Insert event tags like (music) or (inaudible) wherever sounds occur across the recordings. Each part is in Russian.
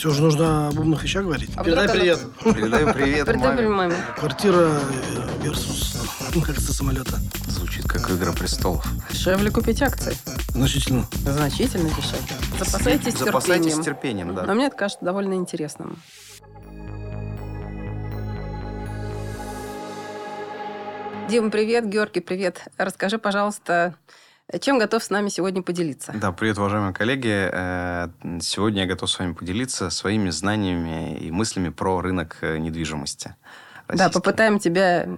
Все же нужно о умных вещах говорить. А Передай привет. Передаю привет Передай маме. маме. Квартира э, versus (laughs) кажется, самолета. Звучит как «Игра престолов». Дешевле купить акции. Значительно. Значительно дешевле. Запасайтесь Запасайтесь терпением. терпением, да. Но мне это кажется довольно интересным. Дима, привет. Георгий, привет. Расскажи, пожалуйста, чем готов с нами сегодня поделиться? Да, привет, уважаемые коллеги. Э, Сегодня я готов с вами поделиться своими знаниями и мыслями про рынок э, недвижимости. Да, попытаем тебя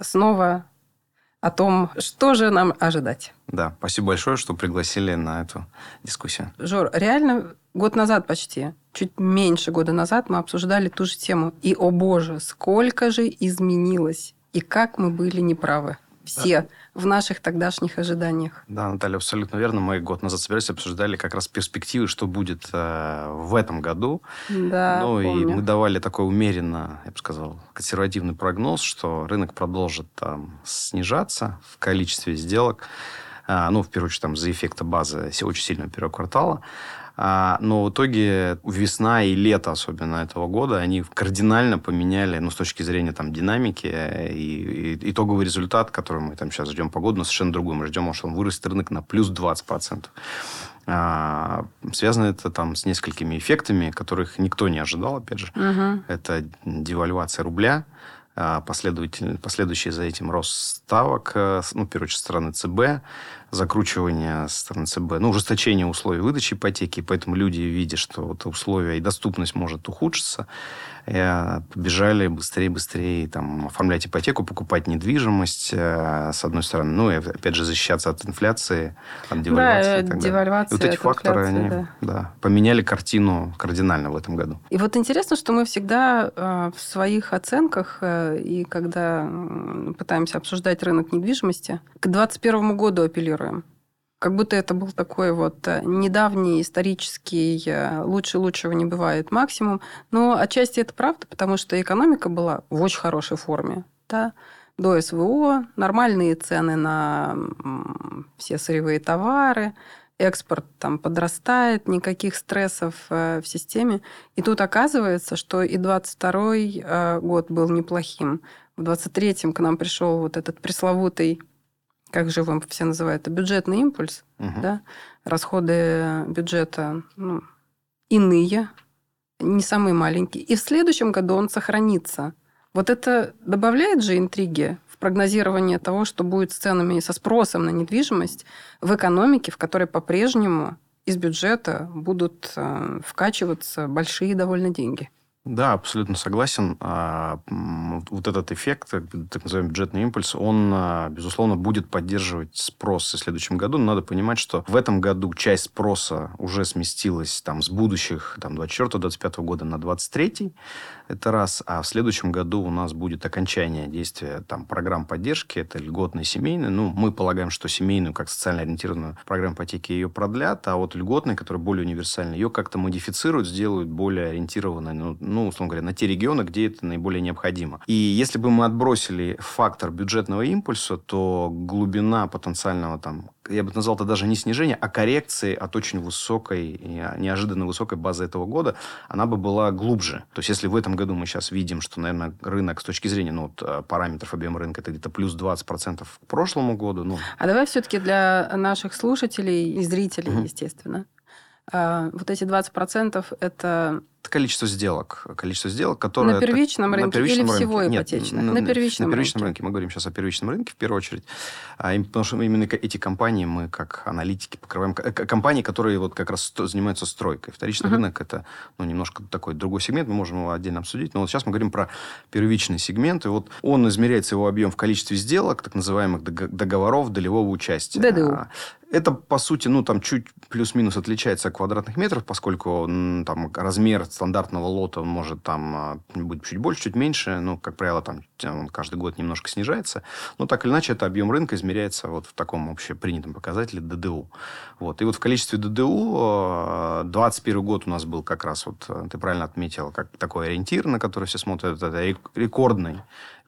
снова о том, что же нам ожидать. Да, спасибо большое, что пригласили на эту дискуссию. Жор, реально год назад почти, чуть меньше года назад мы обсуждали ту же тему. И, о боже, сколько же изменилось, и как мы были неправы. Все в наших тогдашних ожиданиях. Да, Наталья, абсолютно верно. Мы год назад собирались, обсуждали как раз перспективы, что будет э, в этом году. Да, ну и помню. мы давали такой умеренно, я бы сказал, консервативный прогноз, что рынок продолжит там снижаться в количестве сделок. А, ну, в первую очередь, там, за эффекта базы очень сильного первого квартала. А, но в итоге весна и лето, особенно этого года, они кардинально поменяли, ну, с точки зрения там, динамики, э, и, и итоговый результат, который мы там сейчас ждем по году, но совершенно другой. Мы ждем, что он вырастет рынок на плюс 20%. А, связано это там с несколькими эффектами, которых никто не ожидал, опять же. Мгм. Это девальвация рубля, а, последовательно, последующий за этим рост ставок, э, ну, в первую очередь, стороны ЦБ, закручивание со стороны ЦБ, ну, ужесточение условий выдачи ипотеки, поэтому люди, видя, что вот условия и доступность может ухудшиться, э, побежали быстрее, быстрее там, оформлять ипотеку, покупать недвижимость, э, с одной стороны, ну, и, опять же, защищаться от инфляции, от девальвации. Да, и так далее. девальвация, И вот эти факторы, они да. да, поменяли картину кардинально в этом году. И вот интересно, что мы всегда э, в своих оценках э, и когда пытаемся обсуждать рынок недвижимости, к 2021 году апеллируем. Как будто это был такой вот э, недавний исторический э, лучше лучшего не бывает максимум. Но отчасти это правда, потому что экономика была в очень хорошей форме. Да? До СВО, нормальные цены на все сырьевые товары, экспорт там подрастает, никаких стрессов э, в системе. И тут оказывается, что и 22 э, год был неплохим. В 23-м к нам пришел вот этот пресловутый, как же его все называют, бюджетный импульс. Мгм. Да? Расходы бюджета ну, иные, не самые маленькие. И в следующем году он сохранится. Вот это добавляет же интриги в прогнозирование того, что будет с ценами и со спросом на недвижимость в экономике, в которой по-прежнему из бюджета будут э, вкачиваться большие довольно деньги. Да, абсолютно согласен. А, Вот этот эффект, э, так называемый бюджетный импульс, он, а, безусловно, будет поддерживать спрос в следующем году. Но надо понимать, что в этом году часть спроса уже сместилась там, с будущих там, 24-25 года на 23 это раз. А в следующем году у нас будет окончание действия там, программ поддержки. Это льготные семейные. Ну, мы полагаем, что семейную, как социально ориентированную программу ипотеки, ее продлят. А вот льготные, которая более универсальная, ее как-то модифицируют, сделают более ориентированной, ну, ну, условно говоря, на те регионы, где это наиболее необходимо. И если бы мы отбросили фактор бюджетного импульса, то глубина потенциального там я бы назвал это даже не снижение, а коррекции от очень высокой, неожиданно высокой базы этого года, она бы была глубже. То есть, если в этом году мы сейчас видим, что, наверное, рынок с точки зрения ну, вот, э, параметров объема рынка это где-то плюс 20% к прошлому году, ну, А давай все-таки для наших слушателей и зрителей, Мгм. естественно, а, вот эти 20% это это количество сделок. Количество сделок, которые... на первичном рынке или всего Нет, ипотечных? на, на первичном, на первичном рынке. рынке. Мы говорим сейчас о первичном рынке в первую очередь. А, потому что именно эти компании мы как аналитики покрываем. Компании, которые вот как раз занимаются стройкой. Вторичный Мгм. рынок это ну, немножко такой другой сегмент. Мы можем его отдельно обсудить. Но вот сейчас мы говорим про первичный сегмент. И вот он измеряется его объем в количестве сделок, так называемых дог- договоров долевого участия. ДДУ. А, Это, по сути, ну, там чуть плюс-минус отличается от квадратных метров, поскольку там размер стандартного лота он может там а, быть чуть больше, чуть меньше. Ну, как правило, там он каждый год немножко снижается. Но так или иначе, это объем рынка измеряется вот в таком общепринятом показателе ДДУ. Вот. И вот в количестве ДДУ э, 21 год у нас был как раз, вот э, ты правильно отметил, как такой ориентир, на который все смотрят. Это рек- рекордный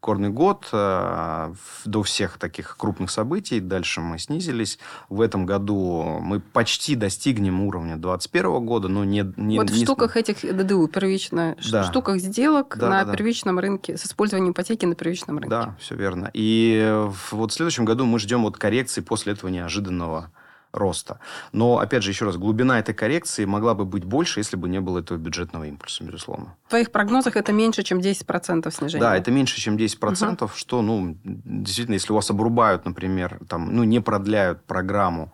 рекордный год э, до всех таких крупных событий. Дальше мы снизились. В этом году мы почти достигнем уровня 2021 года, но не... не вот в не... штуках этих ДДУ первично, да. в штуках сделок да, на да, первичном да. рынке, с использованием ипотеки на первичном рынке. Да, все верно. И вот в следующем году мы ждем вот коррекции после этого неожиданного роста. Но, опять же, еще раз, глубина этой коррекции могла бы быть больше, если бы не было этого бюджетного импульса, безусловно. В твоих прогнозах это меньше, чем 10% снижения? Да, это меньше, чем 10%, угу. что, ну, действительно, если у вас обрубают, например, там, ну, не продляют программу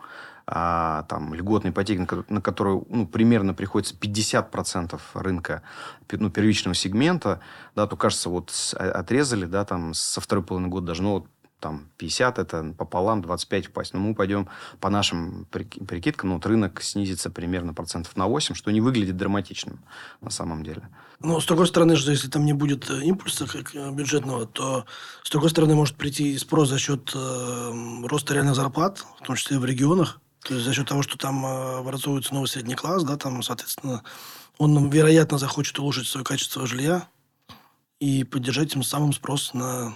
а, там, льготной ипотеки, на которую ну, примерно приходится 50% рынка ну, первичного сегмента, да, то, кажется, вот отрезали, да, там, со второй половины года должно вот там 50, это пополам 25 упасть. Но мы пойдем по нашим прикидкам, вот рынок снизится примерно процентов на 8, что не выглядит драматичным на самом деле. Но, с другой стороны, что если там не будет э, импульса как э, бюджетного, то, с другой стороны, может прийти спрос за счет э, роста реальных зарплат, в том числе в регионах. То есть, за счет того, что там э, образуется новый средний класс, да, там, соответственно, он, вероятно, захочет улучшить свое качество жилья и поддержать тем самым спрос на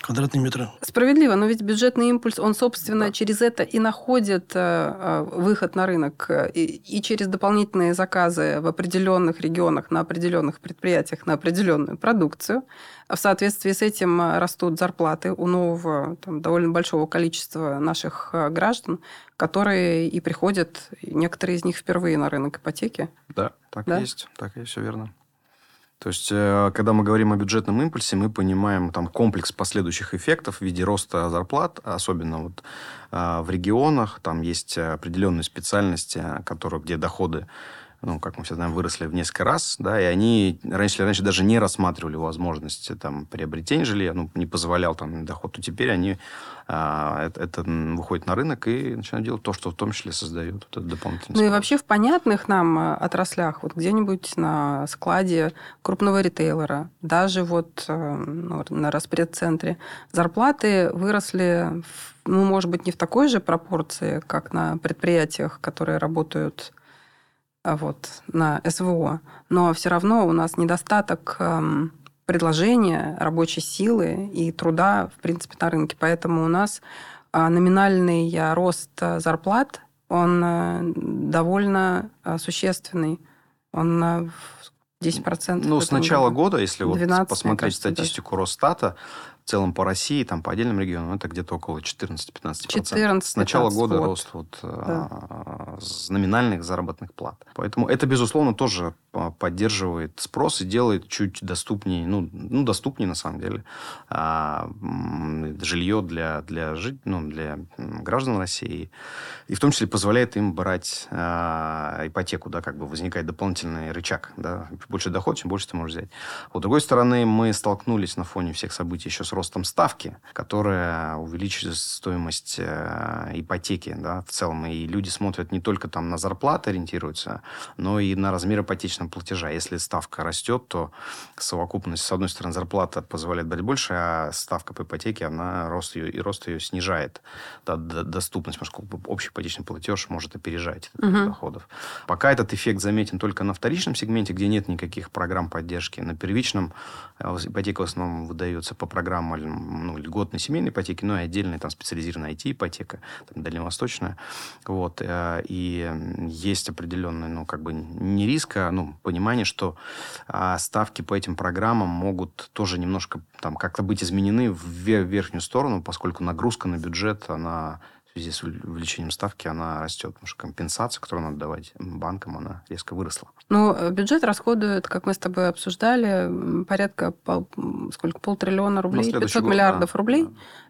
квадратные метры. Справедливо, но ведь бюджетный импульс, он, собственно, да. через это и находит э, э, выход на рынок. И, и через дополнительные заказы в определенных регионах, на определенных предприятиях, на определенную продукцию. В соответствии с этим растут зарплаты у нового, там, довольно большого количества наших э, граждан, которые и приходят, некоторые из них впервые на рынок ипотеки. Да, так да? есть, так и все верно. То есть, э, когда мы говорим о бюджетном импульсе, мы понимаем там комплекс последующих эффектов в виде роста зарплат, особенно вот э, в регионах. Там есть определенные специальности, которые, где доходы ну, как мы все знаем, выросли в несколько раз, да, и они раньше или раньше даже не рассматривали возможности там приобретения жилья, ну, не позволял там доход, то теперь они а, это, это выходят на рынок и начинают делать то, что в том числе создает вот этот дополнительный Ну и вообще в понятных нам э, отраслях, вот где-нибудь на складе крупного ритейлера, даже вот э, ну, на распредцентре, зарплаты выросли, ну, может быть, не в такой же пропорции, как на предприятиях, которые работают вот, на СВО, но все равно у нас недостаток эм, предложения рабочей силы и труда, в принципе, на рынке. Поэтому у нас а, номинальный рост э, зарплат, он э, довольно э, существенный. Он 10%. Ну, с начала года, если вот посмотреть кажется, статистику даже. Росстата, целом по России, там по отдельным регионам, это где-то около 14-15%. 14 С начала года вот. рост вот, да. э, номинальных заработных плат. Поэтому это, безусловно, тоже поддерживает спрос и делает чуть доступнее, ну, ну доступнее на самом деле, а, жилье для, для, жить, ну, для граждан России. И в том числе позволяет им брать а, ипотеку, да, как бы возникает дополнительный рычаг. Да, больше доход, чем больше ты можешь взять. Вот, с другой стороны, мы столкнулись на фоне всех событий еще с ростом ставки, которая увеличивает стоимость э, ипотеки да, в целом. И люди смотрят не только там на зарплаты ориентируются, но и на размер ипотечного платежа. Если ставка растет, то совокупность, с одной стороны, зарплата позволяет брать больше, а ставка по ипотеке, она рост ее, и рост ее снижает. Да, доступность, поскольку общий ипотечный платеж может опережать этот угу. доходов. Пока этот эффект заметен только на вторичном сегменте, где нет никаких программ поддержки. На первичном э, ипотека в основном выдается по программам программа ну, льготной семейной ипотеки, ну и отдельная там специализированная IT-ипотека, там, дальневосточная. Вот. Э, и есть определенный, ну, как бы не риск, а ну, понимание, что а, ставки по этим программам могут тоже немножко там как-то быть изменены в верхнюю сторону, поскольку нагрузка на бюджет, она связи с увеличением ставки она растет, потому что компенсация, которую надо давать банкам, она резко выросла. Ну, э, бюджет расходует, как мы с тобой обсуждали, порядка пол, сколько, полтриллиона рублей, 500 год, миллиардов да, рублей,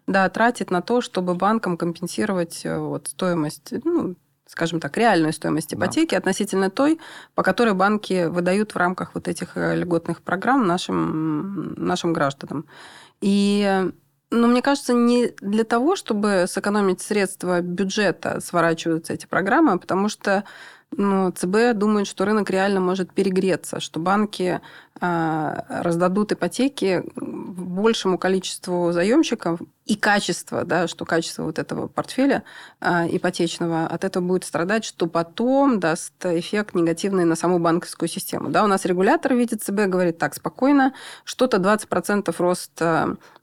да. да, тратит на то, чтобы банкам компенсировать э, вот, стоимость, ну, скажем так, реальную стоимость ипотеки да. относительно той, по которой банки выдают в рамках вот этих э, льготных программ нашим, нашим гражданам. И но мне кажется, не для того, чтобы сэкономить средства бюджета, сворачиваются эти программы, потому что но ЦБ думает, что рынок реально может перегреться, что банки а, раздадут ипотеки большему количеству заемщиков, и качество, да, что качество вот этого портфеля э, ипотечного от этого будет страдать, что потом даст эффект негативный на саму банковскую систему. Да, у нас регулятор видит ЦБ, говорит так, спокойно, что-то 20% рост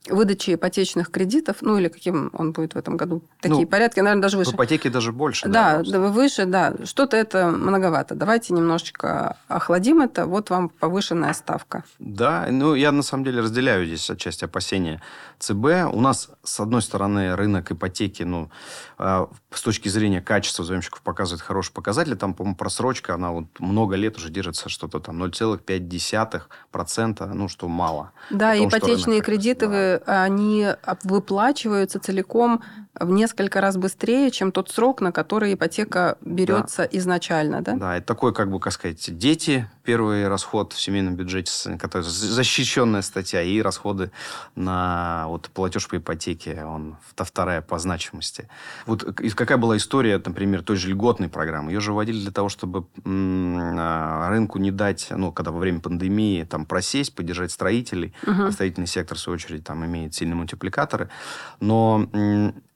выдачи ипотечных кредитов, ну или каким он будет в этом году, такие ну, порядки, наверное, даже выше. В ипотеке даже больше. Да, да выше, да. Что-то это многовато. Давайте немножечко охладим это, вот вам повышенная ставка. Да, ну я на самом деле разделяю здесь отчасти опасения ЦБ. У нас с одной стороны, рынок ипотеки, ну, а, с точки зрения качества заемщиков показывает хороший показатель. Там, по-моему, просрочка, она вот много лет уже держится что-то там 0,5%, ну, что мало. Да, том, ипотечные кредиты, да. они выплачиваются целиком в несколько раз быстрее, чем тот срок, на который ипотека берется да. изначально, да? Да, это такой, как бы, как сказать, дети, первый расход в семейном бюджете, который защищенная статья, и расходы на вот, платеж по ипотеке, он вторая по значимости. Вот какая была история, например, той же льготной программы? Ее же вводили для того, чтобы а, рынку не дать, ну, когда во время пандемии там просесть, поддержать строителей. Угу. Строительный сектор, в свою очередь, там имеет сильные мультипликаторы. Но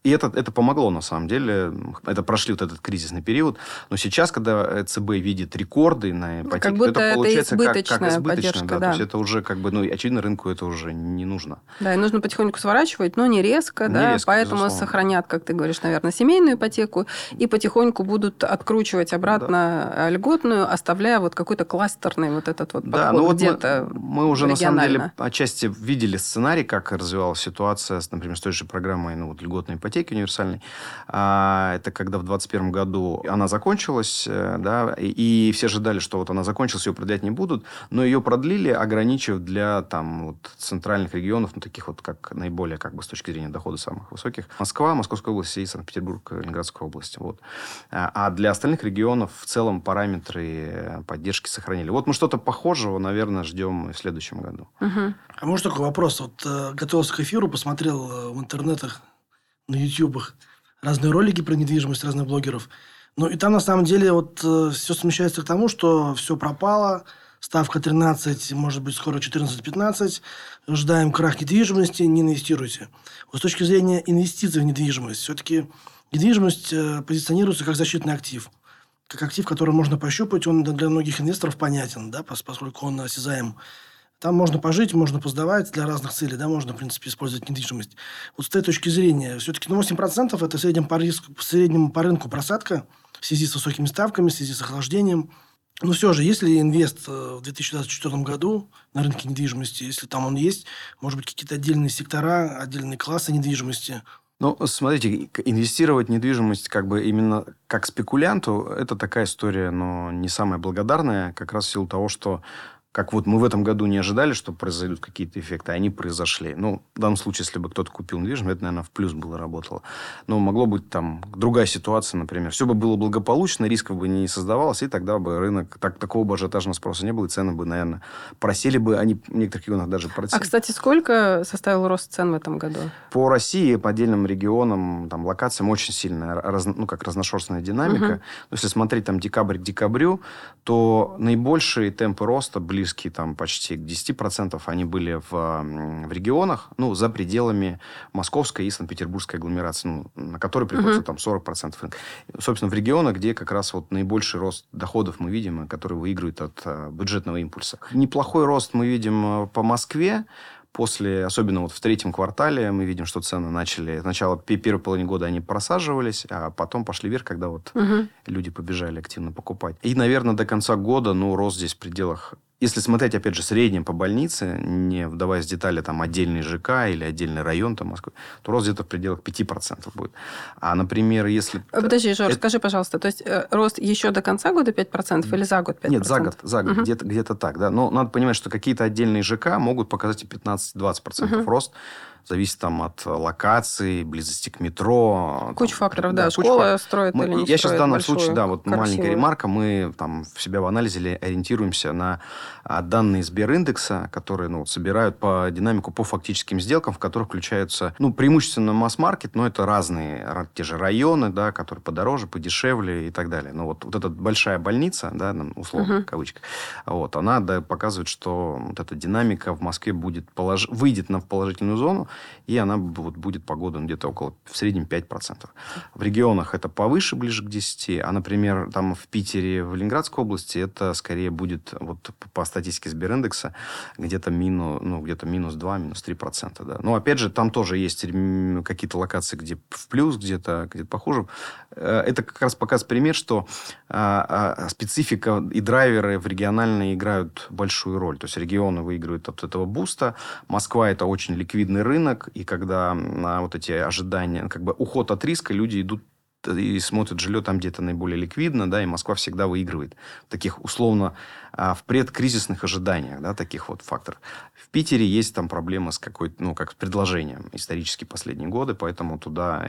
и это, это помогло, на самом деле. Это прошли вот этот кризисный период. Но сейчас, когда ЦБ видит рекорды на ипотеке, как будто это, получается это как, как избыточно. Да, да. То есть это уже, как бы, ну, очевидно, рынку это уже не нужно. Да, и нужно потихоньку сворачивать, но не резко, не да. Резко, поэтому безусловно. сохранят, как ты говоришь, наверное, семейную ипотеку и потихоньку будут откручивать обратно да. льготную, оставляя вот какой-то кластерный вот этот вот да, ну вот где-то мы, мы уже, на самом деле, отчасти видели сценарий, как развивалась ситуация, например, с той же программой ну, вот, льготной ипотеки ипотеки универсальной. А, это когда в 2021 году она закончилась, э, да, и все ожидали, что вот она закончилась, ее продлять не будут, но ее продлили, ограничив для там вот центральных регионов, ну, таких вот, как наиболее, как бы, с точки зрения дохода самых высоких. Москва, Московская область и Санкт-Петербург, Ленинградская область. Вот. А, а для остальных регионов в целом параметры поддержки сохранили. Вот мы что-то похожего, наверное, ждем в следующем году. Угу. А может такой вопрос? Вот э, готовился к эфиру, посмотрел э, в интернетах на ютубах разные ролики про недвижимость разных блогеров. Ну, и там, на самом деле, вот э, все смещается к тому, что все пропало, ставка 13, может быть, скоро 14-15, ожидаем крах недвижимости, не инвестируйте. Вот с точки зрения инвестиций в недвижимость, все-таки недвижимость э, позиционируется как защитный актив. Как актив, который можно пощупать, он для многих инвесторов понятен, да, поскольку он осязаем. Там можно пожить, можно поздавать для разных целей, да, можно, в принципе, использовать недвижимость. Вот с этой точки зрения, все-таки ну, 8% это в среднем по, риску, в среднем по рынку просадка в связи с высокими ставками, в связи с охлаждением. Но все же, если инвест э, в 2024 году на рынке недвижимости, если там он есть, может быть, какие-то отдельные сектора, отдельные классы недвижимости, ну, смотрите, инвестировать в недвижимость как бы именно как спекулянту, это такая история, но не самая благодарная, как раз в силу того, что как вот мы в этом году не ожидали, что произойдут какие-то эффекты, а они произошли. Ну, в данном случае, если бы кто-то купил недвижимость, это, наверное, в плюс было работало. Но могло быть там другая ситуация, например. Все бы было благополучно, рисков бы не создавалось, и тогда бы рынок, так, такого бы ажиотажного спроса не было, и цены бы, наверное, просели бы, они в некоторых регионах даже просели. А, кстати, сколько составил рост цен в этом году? По России, по отдельным регионам, там, локациям очень сильная, раз, ну, как разношерстная динамика. Угу. Но если смотреть там декабрь к декабрю, то наибольшие темпы роста ближе близкие там почти к 10%, они были в, в регионах, ну, за пределами Московской и Санкт-Петербургской агломерации, ну, на которые приходится uh-huh. там 40%. Собственно, в регионах, где как раз вот наибольший рост доходов мы видим, который выигрывает от uh, бюджетного импульса. Неплохой рост мы видим по Москве, после, особенно вот в третьем квартале, мы видим, что цены начали... Сначала первой половине года они просаживались, а потом пошли вверх, когда вот угу. люди побежали активно покупать. И, наверное, до конца года, ну, рост здесь в пределах если смотреть, опять же, среднем по больнице, не вдаваясь в детали, там, отдельный ЖК или отдельный район там, Москвы, то рост где-то в пределах 5% будет. А, например, если... Э, подожди, Жор, это... скажи, пожалуйста, то есть э, рост еще до конца года 5% или за год 5%? Нет, за год, за год угу. где-то, где-то так, да. Но надо понимать, что какие-то отдельные ЖК могут показать и 15-20% угу. рост зависит там от локации, близости к метро. Куча там, факторов, да. Школа факторов. строит мы, или не Я сейчас в данном большую, случае, да, вот красивую. маленькая ремарка, мы там в себя в анализе ориентируемся на а, данные Сбериндекса, которые ну, собирают по динамику по фактическим сделкам, в которых включаются, ну, преимущественно масс-маркет, но это разные, те же районы, да, которые подороже, подешевле и так далее. Но вот, вот эта большая больница, да, условно, uh-huh. в кавычках, вот, она да, показывает, что вот эта динамика в Москве будет полож... выйдет на положительную зону, и она вот, будет по году где-то около, в среднем 5%. В регионах это повыше, ближе к 10, а, например, там в Питере, в Ленинградской области это скорее будет вот по статистике Сбериндекса где-то минус, ну, где-то минус 2, минус 3%. Да. Но, опять же, там тоже есть какие-то локации, где в плюс, где-то где похуже. Э, это как раз показывает пример, что а, а, специфика и драйверы в региональной играют большую роль. То есть регионы выигрывают от этого буста. Москва это очень ликвидный рынок, и когда на вот эти ожидания, как бы уход от риска, люди идут и смотрят жилье там, где это наиболее ликвидно, да, и Москва всегда выигрывает. Таких условно а, в предкризисных ожиданиях, да, таких вот факторов. В Питере есть там проблема с какой-то, ну, как с предложением исторически последние годы, поэтому туда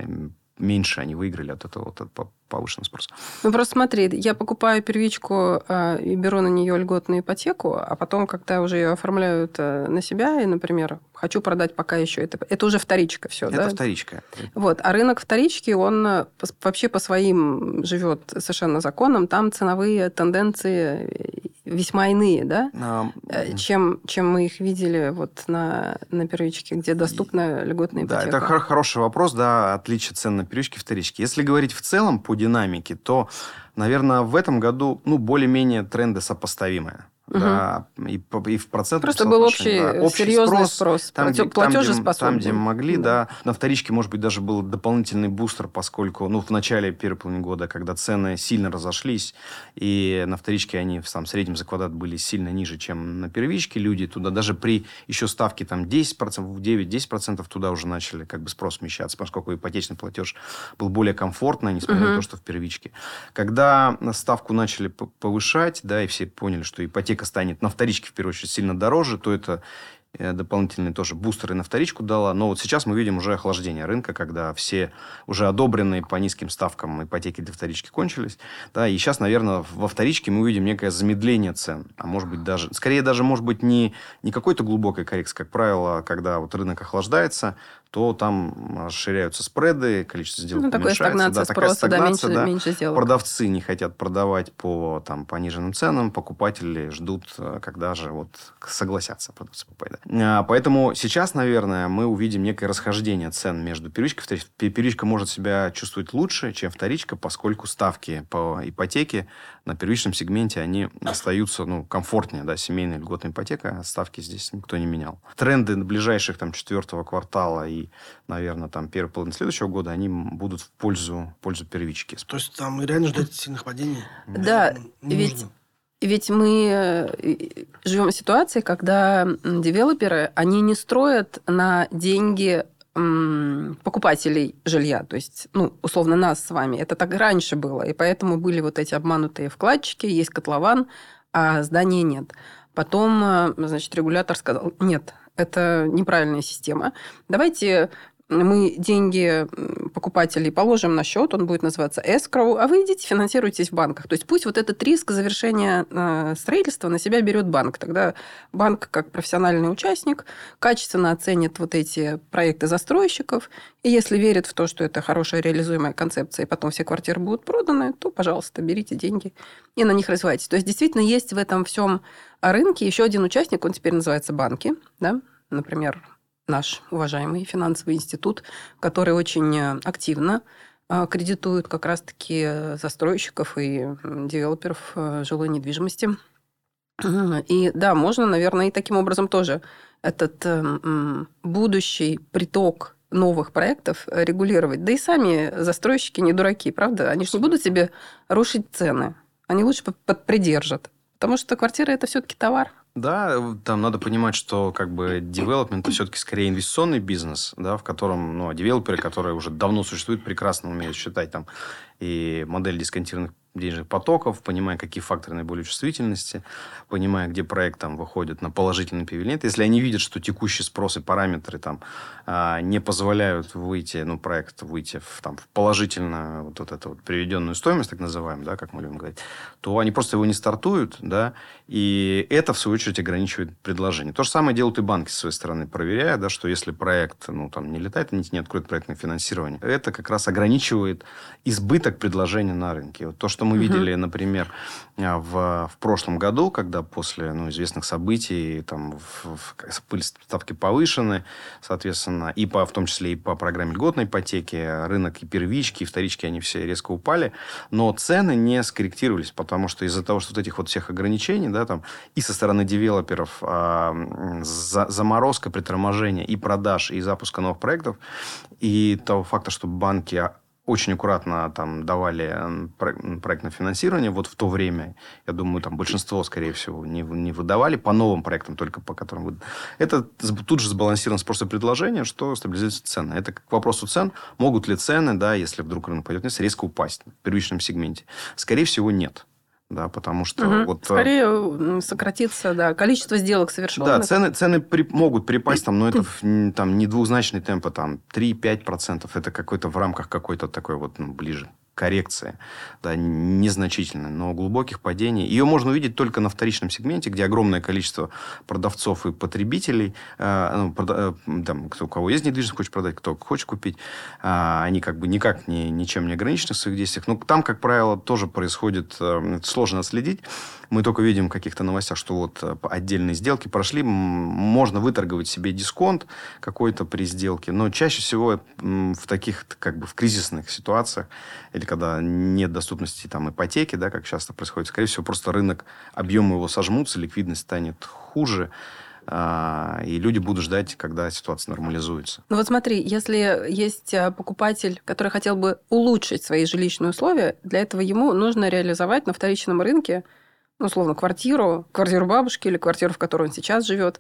меньше они выиграли от этого вот, от повышенного спроса. Ну, просто смотри, я покупаю первичку э, и беру на нее льготную ипотеку, а потом, когда уже ее оформляют э, на себя, и, например, хочу продать пока еще это, это уже вторичка все, это да? Это вторичка. Вот, а рынок вторички, он э, вообще по своим живет совершенно законам, там ценовые тенденции весьма иные, да, а, чем, чем мы их видели вот на, на первичке, где доступна льготная ипотека. Да, это хор- хороший вопрос, да, отличие цен на первичке и вторичке. Если говорить в целом по динамике, то, наверное, в этом году, ну, более-менее тренды сопоставимые. Угу. Да, и, и в процентах Просто был общий, да. общий серьезный спрос, спрос там, где, там, где, там, где могли, да. да. На вторичке, может быть, даже был дополнительный бустер, поскольку, ну, в начале первой половины года, когда цены сильно разошлись, и на вторичке они в самом среднем за квадрат были сильно ниже, чем на первичке, люди туда даже при еще ставке там 10%, 9-10% туда уже начали как бы спрос смещаться, поскольку ипотечный платеж был более комфортный, несмотря угу. на то, что в первичке. Когда ставку начали повышать, да, и все поняли, что ипотека ипотека станет на вторичке, в первую очередь, сильно дороже, то это э, дополнительные тоже бустеры на вторичку дала. Но вот сейчас мы видим уже охлаждение рынка, когда все уже одобренные по низким ставкам ипотеки для вторички кончились. Да, и сейчас, наверное, во вторичке мы увидим некое замедление цен. А может быть даже, скорее даже, может быть, не, не какой-то глубокой коррекции, как правило, когда вот рынок охлаждается, то там расширяются спреды, количество сделок ну, уменьшается. Стагнация да, спроса, такая стагнация, да, меньше, да. меньше сделок. Продавцы не хотят продавать по там, пониженным ценам, покупатели ждут, э, когда же вот согласятся продавцы покупать. Да. А, поэтому сейчас, наверное, мы увидим некое расхождение цен между первичкой и вторичкой. Первичка может себя чувствовать лучше, чем вторичка, поскольку ставки по ипотеке на первичном сегменте, они остаются ну, комфортнее. Да, семейная льготная ипотека, а ставки здесь никто не менял. Тренды ближайших там, четвертого квартала и наверное, там первой половины следующего года они будут в пользу, в пользу первички. То есть там реально ждать сильных падений? Да, ведь, ведь мы э, живем в ситуации, когда девелоперы, они не строят на деньги покупателей жилья, то есть, ну, условно, нас с вами. Это так раньше было, и поэтому были вот эти обманутые вкладчики, есть котлован, а здания нет. Потом, э, значит, регулятор сказал, нет, это неправильная система. Давайте мы деньги покупателей положим на счет, он будет называться escrow, а вы идите финансируйтесь в банках. То есть пусть вот этот риск завершения э, строительства на себя берет банк. Тогда банк, как профессиональный участник, качественно оценит вот эти проекты застройщиков, и если верит в то, что это хорошая реализуемая концепция, и потом все квартиры будут проданы, то, пожалуйста, берите деньги и на них развивайтесь. То есть действительно есть в этом всем рынке еще один участник, он теперь называется банки, да, например, наш уважаемый финансовый институт, который очень э, активно э, кредитует как раз-таки застройщиков и девелоперов э, жилой недвижимости. И да, можно, наверное, и таким образом тоже этот будущий приток новых проектов регулировать. Да и сами застройщики не дураки, правда? Они же не будут себе рушить цены. Они лучше подпридержат. Потому что квартира – это все-таки товар. Да, там надо понимать, что как бы development это все-таки скорее инвестиционный бизнес, да, в котором ну, девелоперы, которые уже давно существуют, прекрасно умеют считать там и модель дисконтированных денежных потоков, понимая, какие факторы наиболее чувствительности, понимая, где проект там выходит на положительный нет. Если они видят, что текущий спрос и параметры там а, не позволяют выйти, ну, проект выйти в, там, в положительную вот, вот эту вот приведенную стоимость, так называемую, да, как мы любим говорить, то они просто его не стартуют, да, и это, в свою очередь, ограничивает предложение. То же самое делают и банки, с своей стороны, проверяя, да, что если проект, ну, там, не летает, не, не откроет проектное финансирование, это как раз ограничивает избыток предложения на рынке. Вот то, что мы угу. видели, например, в, в прошлом году, когда после ну, известных событий там в, в, были ставки повышены, соответственно, и по, в том числе и по программе льготной ипотеки, рынок и первички, и вторички, они все резко упали, но цены не скорректировались, потому что из-за того, что вот этих вот всех ограничений, да, там, и со стороны девелоперов а, за, заморозка, приторможение и продаж, и запуска новых проектов, и того факта, что банки очень аккуратно там давали проектное финансирование. Вот в то время, я думаю, там большинство, скорее всего, не, не выдавали по новым проектам, только по которым вы... Это тут же сбалансирован спрос и предложение, что стабилизируется цены. Это к вопросу цен. Могут ли цены, да, если вдруг рынок пойдет вниз, резко упасть в первичном сегменте? Скорее всего, нет да, потому что угу. вот... Э, Скорее сократится, да, количество сделок совершенных. Да, цены, цены при, могут припасть, там, но это (clears throat) там не двузначный темп, а там 3-5%. Это какой-то в рамках какой-то такой вот ну, ближе коррекция, да, незначительная, но глубоких падений. Ее можно увидеть только на вторичном сегменте, где огромное количество продавцов и потребителей, э, ну, прода, э, там, кто, у кого есть недвижимость, хочет продать, кто хочет купить, э, они как бы никак не, ничем не ограничены в своих действиях. Но там, как правило, тоже происходит, э, сложно отследить, мы только видим в каких-то новостях, что вот э, отдельные сделки прошли, можно выторговать себе дисконт какой-то при сделке, но чаще всего в таких как бы в кризисных ситуациях или когда нет доступности там ипотеки, да, как часто происходит, скорее всего, просто рынок, объемы его сожмутся, ликвидность станет хуже, а, и люди будут ждать, когда ситуация нормализуется. Ну вот смотри, если есть э, покупатель, который хотел бы улучшить свои жилищные условия, для этого ему нужно реализовать на вторичном рынке ну, условно, квартиру, квартиру бабушки или квартиру, в которой он сейчас живет,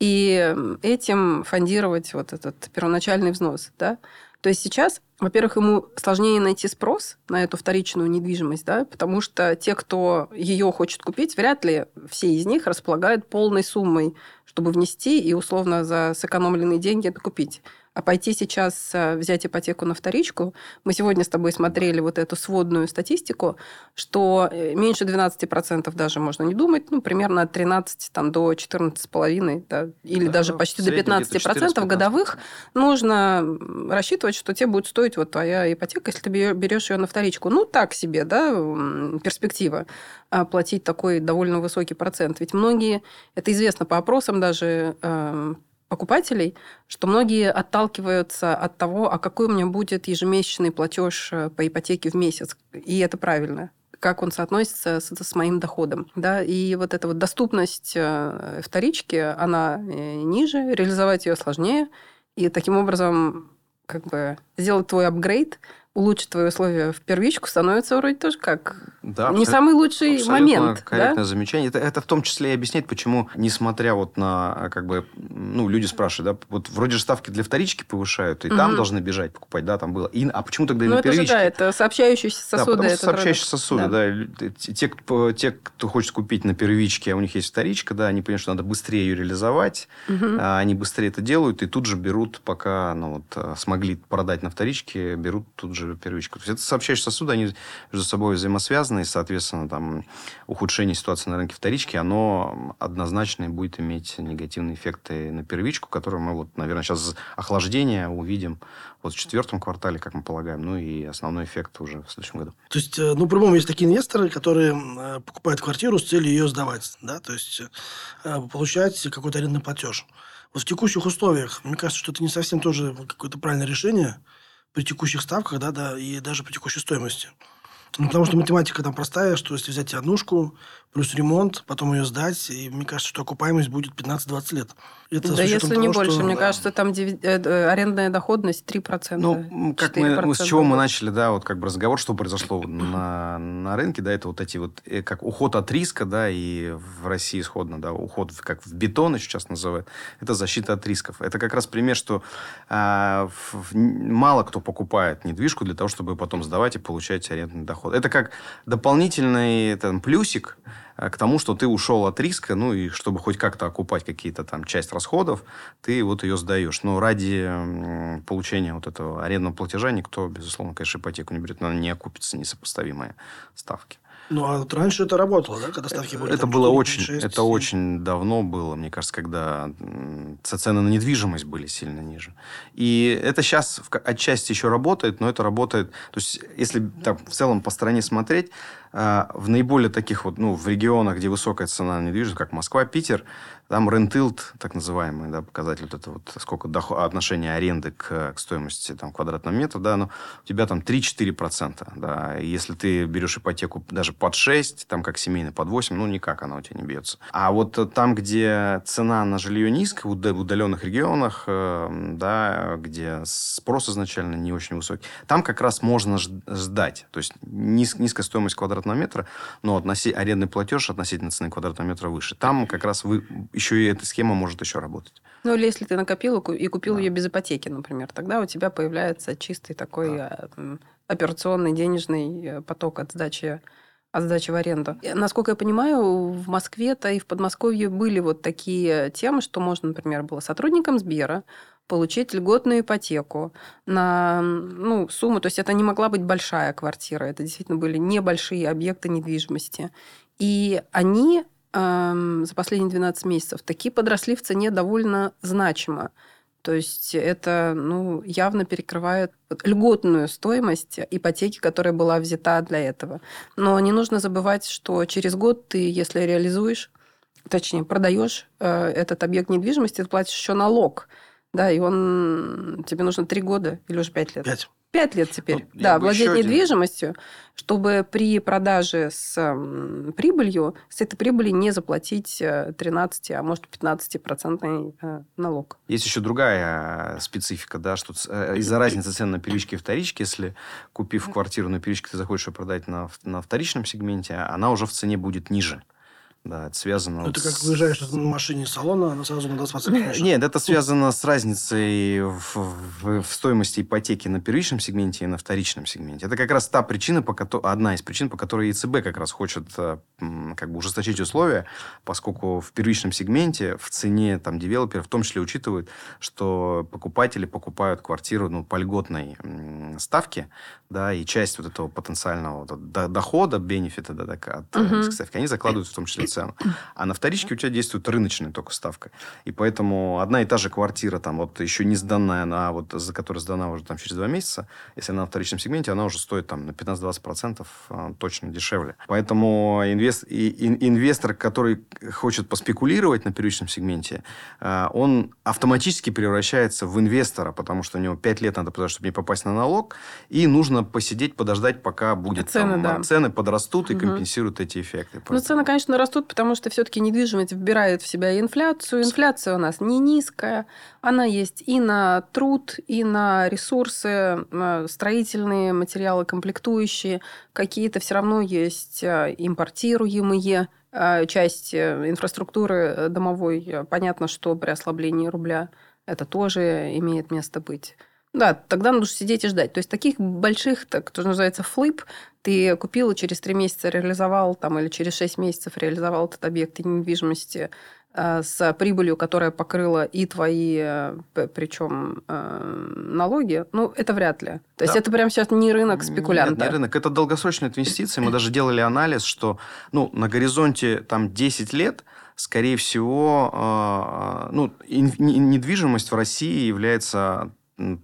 и этим фондировать вот этот первоначальный взнос, да. То есть сейчас, во-первых, ему сложнее найти спрос на эту вторичную недвижимость, да, потому что те, кто ее хочет купить, вряд ли все из них располагают полной суммой, чтобы внести и условно за сэкономленные деньги это купить. А пойти сейчас э, взять ипотеку на вторичку, мы сегодня с тобой смотрели вот эту сводную статистику, что э, меньше 12% даже можно не думать, ну, примерно от 13 там, до 14,5, да, или да, даже ну, почти до 15%, процентов годовых нужно рассчитывать, что тебе будет стоить вот твоя ипотека, если ты берешь ее на вторичку. Ну, так себе, да, перспектива платить такой довольно высокий процент. Ведь многие, это известно по опросам даже, эм, покупателей, что многие отталкиваются от того, а какой у меня будет ежемесячный платеж э, по ипотеке в месяц. И это правильно как он соотносится с, с моим доходом. Да? И вот эта вот доступность э, вторички, она э, ниже, реализовать ее сложнее. И таким образом как бы сделать твой апгрейд улучшить твои условия в первичку становится вроде тоже как да, не самый лучший момент. Корректное да? замечание. Это, это в том числе и объясняет, почему, несмотря вот на, как бы, ну, люди спрашивают, да, вот вроде же ставки для вторички повышают, и угу. там должны бежать покупать, да, там было. И, а почему тогда и ну, на первичке? Же, да, это сообщающиеся сосуды. Да, потому что сообщающиеся сосуды, да. да. Те, кто, те, кто хочет купить на первичке, а у них есть вторичка, да, они понимают, что надо быстрее ее реализовать, угу. а они быстрее это делают, и тут же берут, пока, ну, вот, а, смогли продать на вторичке, берут тут же же первичку. То есть это сообщающие сосуды, они между собой взаимосвязаны, и, соответственно, там, ухудшение ситуации на рынке вторички, оно однозначно будет иметь негативные эффекты на первичку, которую мы, вот, наверное, сейчас охлаждение увидим вот в четвертом квартале, как мы полагаем, ну и основной эффект уже в следующем году. То есть, э, ну, по-моему, есть такие инвесторы, которые э, покупают квартиру с целью ее сдавать, да, то есть э, получать какой-то арендный платеж. Вот в текущих условиях, мне кажется, что это не совсем тоже какое-то правильное решение, при текущих ставках, да, да, и даже при текущей стоимости. Ну, потому что математика там простая, что если взять однушку, плюс ремонт, потом ее сдать, и мне кажется, что окупаемость будет 15-20 лет. Это да если того, не больше. Что... Мне кажется, там див... Э, э, арендная доходность 3%. Ну, как мы, с чего мы начали, да, вот как бы разговор, что произошло на, на рынке, да, это вот эти вот, э, как уход от риска, да, и в России исходно, да, уход в, как в бетон еще сейчас называют, это защита от рисков. Это как раз пример, что а, в, мало кто покупает недвижку для того, чтобы потом сдавать и получать арендный доход. Это как дополнительный там, плюсик, Э, к тому, что ты ушел от риска, ну и чтобы хоть как-то окупать какие-то там часть расходов, ты вот ее сдаешь. Но ради получения вот этого арендного платежа никто, безусловно, конечно, ипотеку не берет, но не окупится несопоставимые ставки. Ну, а вот раньше это работало, да, когда ставки были? Это там, было 4, очень, 6, это 7. очень давно было, мне кажется, когда цены на недвижимость были сильно ниже. И это сейчас отчасти еще работает, но это работает, то есть, если так, в целом по стране смотреть, в наиболее таких вот, ну, в регионах, где высокая цена на недвижимость, как Москва, Питер, там рентилд, так называемый, да, показатель, вот это вот сколько доход, отношение аренды к, к стоимости там, квадратного метра, да, ну, у тебя там 3-4%, да, если ты берешь ипотеку даже под 6, там как семейный под 8, ну, никак она у тебя не бьется. А вот там, где цена на жилье низкая, в удаленных регионах, э, да, где спрос изначально не очень высокий, там как раз можно ждать, то есть низ, низкая стоимость квадратного метра, но относи, арендный платеж относительно цены квадратного метра выше. Там как раз вы еще и эта схема может еще работать. Ну, или если ты накопил и купил да. ее без ипотеки, например, тогда у тебя появляется чистый такой да. Э, операционный денежный э, поток от сдачи от сдачи в аренду. Насколько я понимаю, в Москве-то и в Подмосковье были вот такие темы, что можно, например, было сотрудникам Сбера получить льготную ипотеку на ну, сумму. То есть это не могла быть большая квартира. Это действительно были небольшие объекты недвижимости. И они за последние 12 месяцев, такие подросли в цене довольно значимо. То есть это ну, явно перекрывает льготную стоимость ипотеки, которая была взята для этого. Но не нужно забывать, что через год ты, если реализуешь, точнее, продаешь э, этот объект недвижимости, ты платишь еще налог. Да, и он тебе нужно три года или уже пять лет. Пять. Пять лет теперь. Ну, да, владеть недвижимостью, один. чтобы при продаже с прибылью, с этой прибыли не заплатить 13, э, а может 15% э, налог. Есть еще другая э, специфика, да, что из-за разницы цен на первичке и вторичке, если купив квартиру на первичке, ты захочешь ее продать на, на вторичном сегменте, она уже в цене будет ниже. Да, это связано... Ну, вот ты как с... выезжаешь на машине из салона, она сразу на 20% Нет, это связано с разницей в, в, в стоимости ипотеки на первичном сегменте и на вторичном сегменте. Это как раз та причина, по которой, одна из причин, по которой ЕЦБ как раз хочет э, как бы ужесточить условия, поскольку в первичном сегменте в цене там девелопера в том числе учитывают, что покупатели покупают квартиру ну, по льготной ставке, да, и часть вот этого потенциального вот, дохода, бенефита да, от uh-huh. ставки, они закладывают в том числе цену. А на вторичке у тебя действует рыночная только ставка. И поэтому одна и та же квартира, там, вот еще не сданная, она вот, за которая сдана уже там через два месяца, если она на вторичном сегменте, она уже стоит там на 15-20% а, точно дешевле. Поэтому инвест, инвестор, который хочет поспекулировать на первичном сегменте, а, он автоматически превращается в инвестора, потому что у него 5 лет надо подождать, чтобы не попасть на налог, и нужно посидеть, подождать, пока будет цены, там, да. цены подрастут и угу. компенсируют эти эффекты. Ну, цены, конечно, растут растут, потому что все-таки недвижимость вбирает в себя инфляцию. Инфляция у нас не низкая, она есть и на труд, и на ресурсы, э, строительные материалы, комплектующие. Какие-то все равно есть э, импортируемые э, часть инфраструктуры домовой. Понятно, что при ослаблении рубля это тоже имеет место быть. Да, тогда нужно сидеть и ждать. То есть таких больших, так, что называется, флип, ты купил и через три месяца реализовал, там, или через шесть месяцев реализовал этот объект недвижимости э, с прибылью, которая покрыла и твои, э, причем э, налоги, ну, это вряд ли. То да. есть это прямо сейчас не рынок спекулянта. Нет, не рынок, это долгосрочная инвестиция. Мы даже делали анализ, что ну, на горизонте там 10 лет скорее всего, ну, недвижимость в России является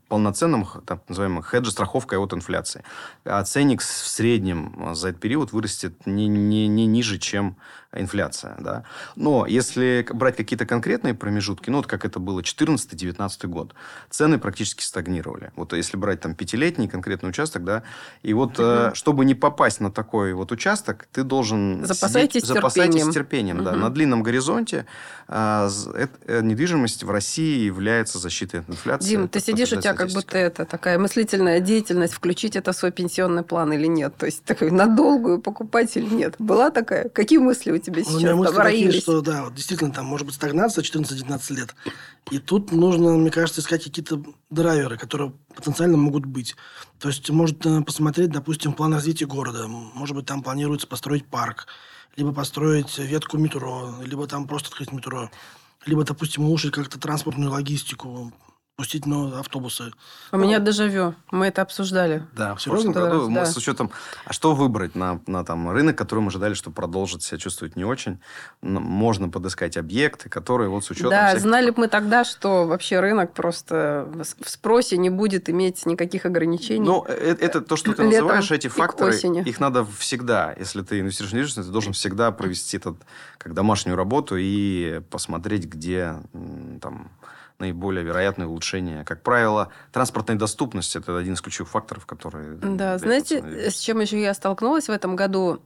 полноценным, так называемым хеджа страховкой от инфляции. А ценник в среднем за этот период вырастет не, не, не ниже, чем инфляция, да. Но если брать какие-то конкретные промежутки, ну, вот как это было 14-19 год, цены практически стагнировали. Вот если брать там пятилетний конкретный участок, да, и вот угу. чтобы не попасть на такой вот участок, ты должен... Запасайтесь сидеть, запасайтесь терпением. терпением, угу. да. На длинном горизонте а, э, недвижимость в России является защитой от инфляции. Дим, ты сидишь, у тебя как будто это такая мыслительная деятельность, включить это в свой пенсионный план или нет. То есть такой надолгую покупать или нет. Была такая? Какие мысли у тебя сейчас? У меня мысли такие, что да, вот действительно там может быть стагнация 14-19 лет. И тут нужно, мне кажется, искать какие-то драйверы, которые потенциально могут быть. То есть, может э, посмотреть, допустим, план развития города. Может быть, там планируется построить парк, либо построить ветку метро, либо там просто открыть метро, либо, допустим, улучшить как-то транспортную логистику, пустить новые автобусы. У ну, меня дежавю. Мы это обсуждали. Да, в прошлом году да. мы с учетом... А что выбрать на, на там, рынок, который мы ожидали, что продолжит себя чувствовать не очень? Можно подыскать объекты, которые вот с учетом... Да, всяких... знали бы мы тогда, что вообще рынок просто в спросе не будет иметь никаких ограничений. Ну, это, это то, что ты называешь, эти факторы, их надо всегда, если ты инвестируешь в недвижимость, ты должен всегда провести этот, как домашнюю работу и посмотреть, где там наиболее вероятное улучшение. Как правило, транспортная доступность – это один из ключевых факторов, которые... Да, знаете, с чем еще я столкнулась в этом году,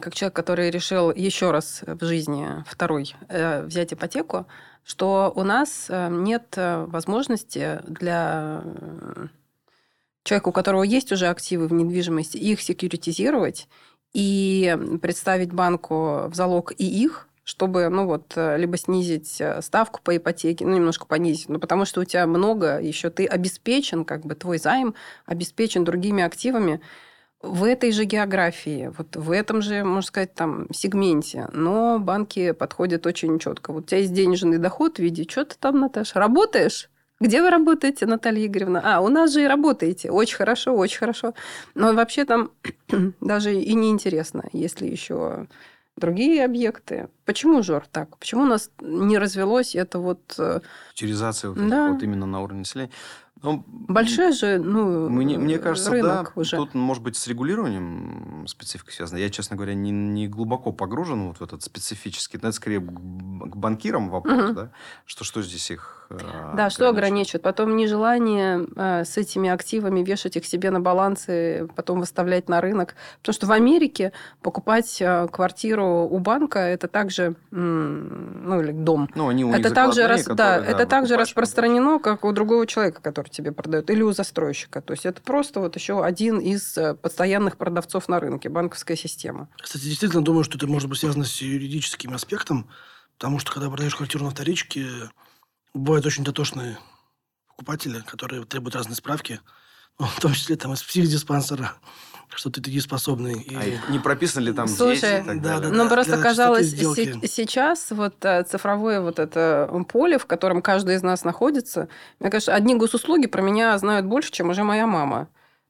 как человек, который решил еще раз в жизни, второй, э, взять ипотеку, что у нас э, нет э, возможности для человека, у которого есть уже активы в недвижимости, их секьюритизировать и представить банку в залог и их, чтобы, ну вот, э, либо снизить э, ставку по ипотеке, ну, немножко понизить, ну, потому что у тебя много, еще ты обеспечен, как бы твой займ обеспечен другими активами в этой же географии, вот в этом же, можно сказать, там, сегменте, но банки подходят очень четко. Вот у тебя есть денежный доход в виде, что ты там, Наташа, работаешь? Где вы работаете, Наталья Игоревна? А, у нас же и работаете. Очень хорошо, очень хорошо. Но вообще там (clears throat) даже и неинтересно, если еще другие объекты. Почему, Жор, так? Почему у нас не развелось это вот... Э, Утилизация вот, да. вот именно на уровне населения. Ну, Большой же, ну, мне, мне кажется, рынок да, уже. Тут, может быть, с регулированием специфика связана. Я, честно говоря, не, не глубоко погружен вот в этот специфический. Это скорее к банкирам вопрос, угу. да? Что, что здесь их э, Да, что ограничивает? Потом нежелание э, с этими активами вешать их себе на балансы, потом выставлять на рынок. Потому что в Америке покупать э, квартиру у банка это также, ну, или дом. Ну, они у это также, которые, да, да, это также распространено, как у другого человека, который который тебе продают, или у застройщика. То есть это просто вот еще один из э, постоянных продавцов на рынке, банковская система. Кстати, действительно думаю, что это может быть связано с юридическим аспектом, потому что когда продаешь квартиру на вторичке, бывают очень дотошные покупатели, которые требуют разные справки, (laughs) в том числе там из психдиспансера что ты недееспособный. И... А не прописано ли там Слушай, дети? И так да, да, ну да, просто казалось, сейчас вот э, цифровое вот это поле, в котором каждый из нас находится, мне кажется, одни госуслуги про меня знают больше, чем уже моя мама.